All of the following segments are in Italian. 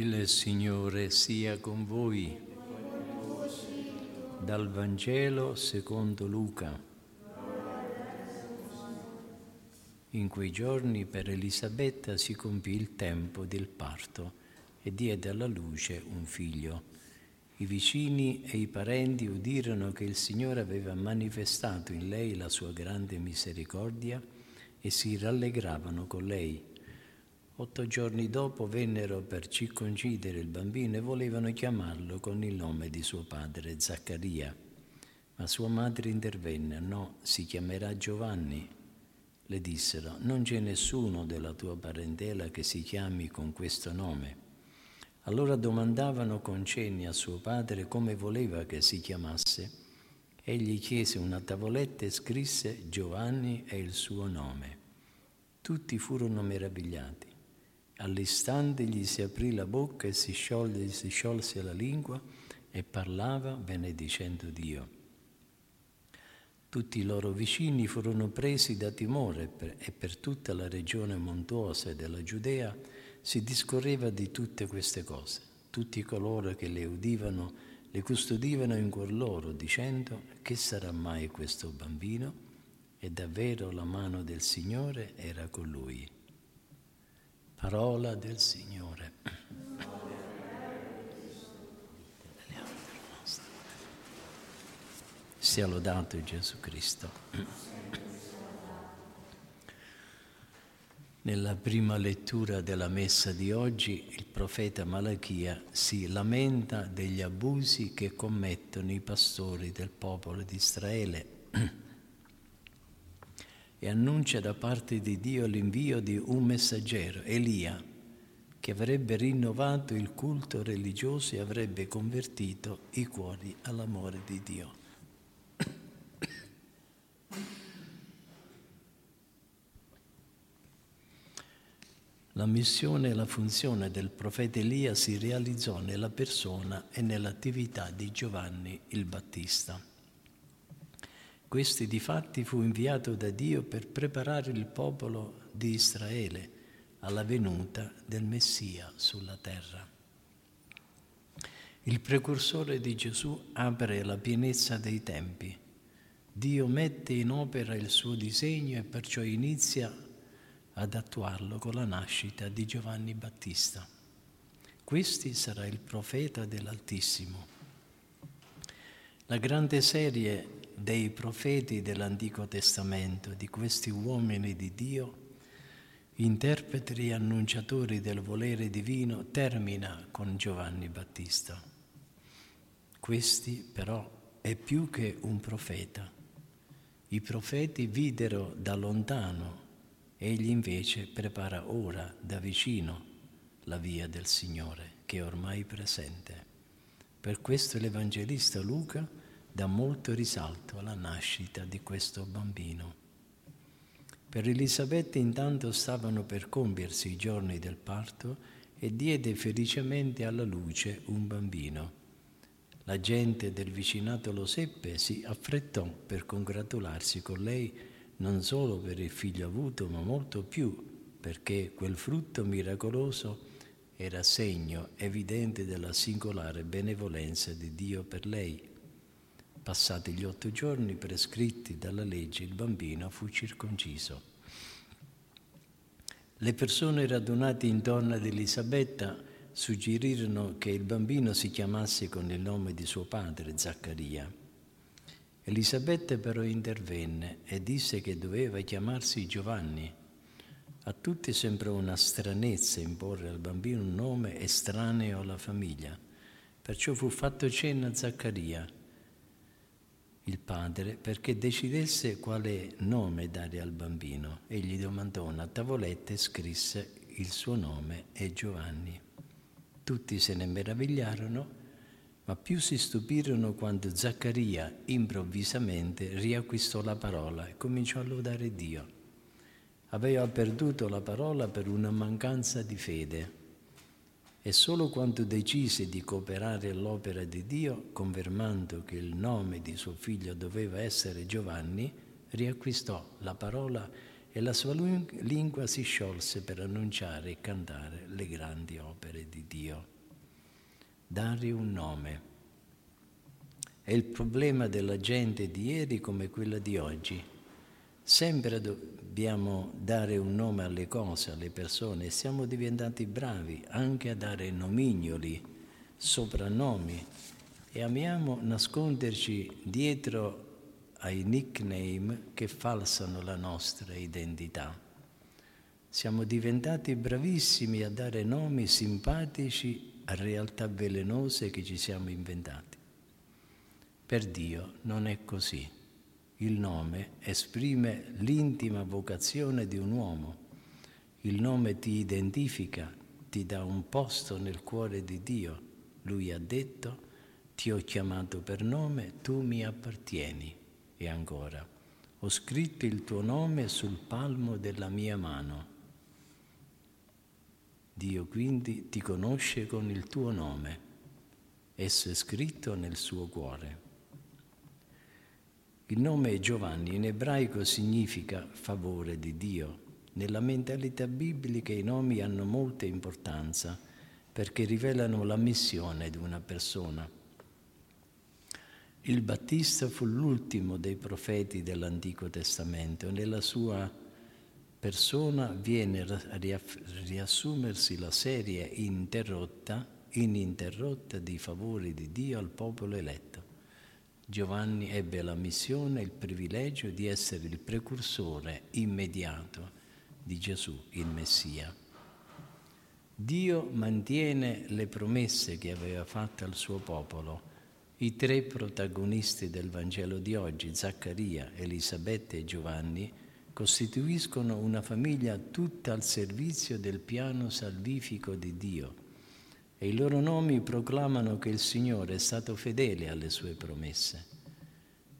Il Signore sia con voi. Dal Vangelo secondo Luca. In quei giorni per Elisabetta si compì il tempo del parto e diede alla luce un figlio. I vicini e i parenti udirono che il Signore aveva manifestato in lei la sua grande misericordia e si rallegravano con lei. Otto giorni dopo vennero per circoncidere il bambino e volevano chiamarlo con il nome di suo padre, Zaccaria. Ma sua madre intervenne, no, si chiamerà Giovanni. Le dissero, non c'è nessuno della tua parentela che si chiami con questo nome. Allora domandavano con cenni a suo padre come voleva che si chiamasse. Egli chiese una tavoletta e scrisse Giovanni è il suo nome. Tutti furono meravigliati. All'istante gli si aprì la bocca e si, sciolse, si sciolse la lingua e parlava benedicendo Dio. Tutti i loro vicini furono presi da timore e per tutta la regione montuosa della Giudea si discorreva di tutte queste cose. Tutti coloro che le udivano le custodivano in cuor loro dicendo che sarà mai questo bambino? E davvero la mano del Signore era con lui. Parola del Signore. Sia lodato Gesù Cristo. Nella prima lettura della messa di oggi il profeta Malachia si lamenta degli abusi che commettono i pastori del popolo di Israele e annuncia da parte di Dio l'invio di un messaggero, Elia, che avrebbe rinnovato il culto religioso e avrebbe convertito i cuori all'amore di Dio. La missione e la funzione del profeta Elia si realizzò nella persona e nell'attività di Giovanni il Battista. Questi difatti fu inviato da Dio per preparare il popolo di Israele alla venuta del Messia sulla terra. Il precursore di Gesù apre la pienezza dei tempi. Dio mette in opera il suo disegno e perciò inizia ad attuarlo con la nascita di Giovanni Battista. Questi sarà il profeta dell'Altissimo. La grande serie dei profeti dell'Antico Testamento, di questi uomini di Dio, interpreti e annunciatori del volere divino, termina con Giovanni Battista. Questi però è più che un profeta. I profeti videro da lontano, egli invece prepara ora da vicino la via del Signore, che è ormai presente. Per questo l'Evangelista Luca dà molto risalto alla nascita di questo bambino. Per Elisabetta intanto stavano per compiersi i giorni del parto e diede felicemente alla luce un bambino. La gente del vicinato lo seppe e si affrettò per congratularsi con lei non solo per il figlio avuto, ma molto più perché quel frutto miracoloso era segno evidente della singolare benevolenza di Dio per lei. Passati gli otto giorni prescritti dalla legge, il bambino fu circonciso. Le persone radunate intorno ad Elisabetta suggerirono che il bambino si chiamasse con il nome di suo padre, Zaccaria. Elisabetta però intervenne e disse che doveva chiamarsi Giovanni. A tutti sembrò una stranezza imporre al bambino un nome estraneo alla famiglia. Perciò fu fatto cenno a Zaccaria il padre perché decidesse quale nome dare al bambino. Egli domandò una tavoletta e scrisse il suo nome è Giovanni. Tutti se ne meravigliarono, ma più si stupirono quando Zaccaria improvvisamente riacquistò la parola e cominciò a lodare Dio. Aveva perduto la parola per una mancanza di fede e solo quando decise di cooperare all'opera di Dio, confermando che il nome di suo figlio doveva essere Giovanni, riacquistò la parola e la sua lingua si sciolse per annunciare e cantare le grandi opere di Dio. Dare un nome. È il problema della gente di ieri come quella di oggi. Sempre dobbiamo dare un nome alle cose, alle persone siamo diventati bravi anche a dare nomignoli, soprannomi e amiamo nasconderci dietro ai nickname che falsano la nostra identità. Siamo diventati bravissimi a dare nomi simpatici a realtà velenose che ci siamo inventati. Per Dio non è così. Il nome esprime l'intima vocazione di un uomo. Il nome ti identifica, ti dà un posto nel cuore di Dio. Lui ha detto, ti ho chiamato per nome, tu mi appartieni. E ancora, ho scritto il tuo nome sul palmo della mia mano. Dio quindi ti conosce con il tuo nome, esso è scritto nel suo cuore. Il nome Giovanni in ebraico significa favore di Dio. Nella mentalità biblica i nomi hanno molta importanza perché rivelano la missione di una persona. Il Battista fu l'ultimo dei profeti dell'Antico Testamento e nella sua persona viene a riassumersi la serie interrotta, ininterrotta di favori di Dio al popolo eletto. Giovanni ebbe la missione e il privilegio di essere il precursore immediato di Gesù, il Messia. Dio mantiene le promesse che aveva fatte al suo popolo i tre protagonisti del Vangelo di oggi, Zaccaria, Elisabetta e Giovanni, costituiscono una famiglia tutta al servizio del piano salvifico di Dio e i loro nomi proclamano che il Signore è stato fedele alle sue promesse.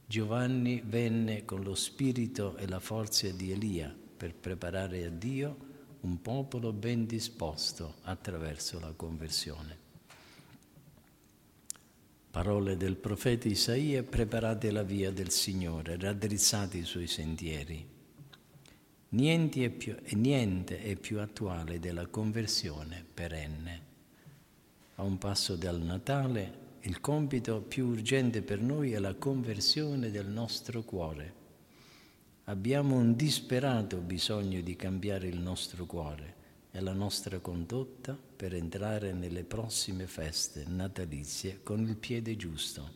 Giovanni venne con lo spirito e la forza di Elia per preparare a Dio un popolo ben disposto attraverso la conversione. Parole del profeta Isaia, preparate la via del Signore, raddrizzate i suoi sentieri. Niente è, più, niente è più attuale della conversione perenne. A un passo dal Natale, il compito più urgente per noi è la conversione del nostro cuore. Abbiamo un disperato bisogno di cambiare il nostro cuore e la nostra condotta per entrare nelle prossime feste natalizie con il piede giusto.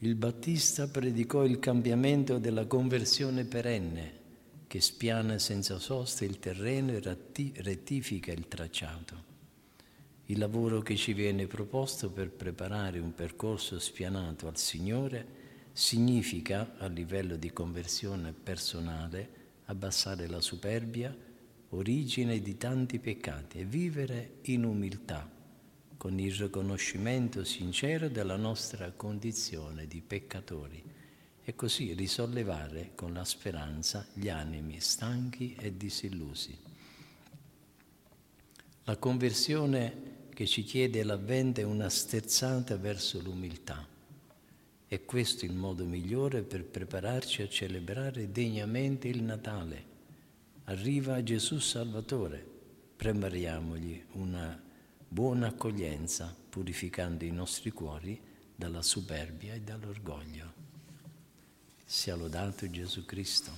Il Battista predicò il cambiamento della conversione perenne che spiana senza sosta il terreno e rettifica il tracciato. Il lavoro che ci viene proposto per preparare un percorso spianato al Signore significa, a livello di conversione personale, abbassare la superbia, origine di tanti peccati e vivere in umiltà, con il riconoscimento sincero della nostra condizione di peccatori e così risollevare con la speranza gli animi stanchi e disillusi. La conversione che ci chiede l'avvento è una sterzata verso l'umiltà. E questo il modo migliore per prepararci a celebrare degnamente il Natale arriva Gesù Salvatore, prepariamogli una buona accoglienza, purificando i nostri cuori dalla superbia e dall'orgoglio. Sia lodato Gesù Cristo.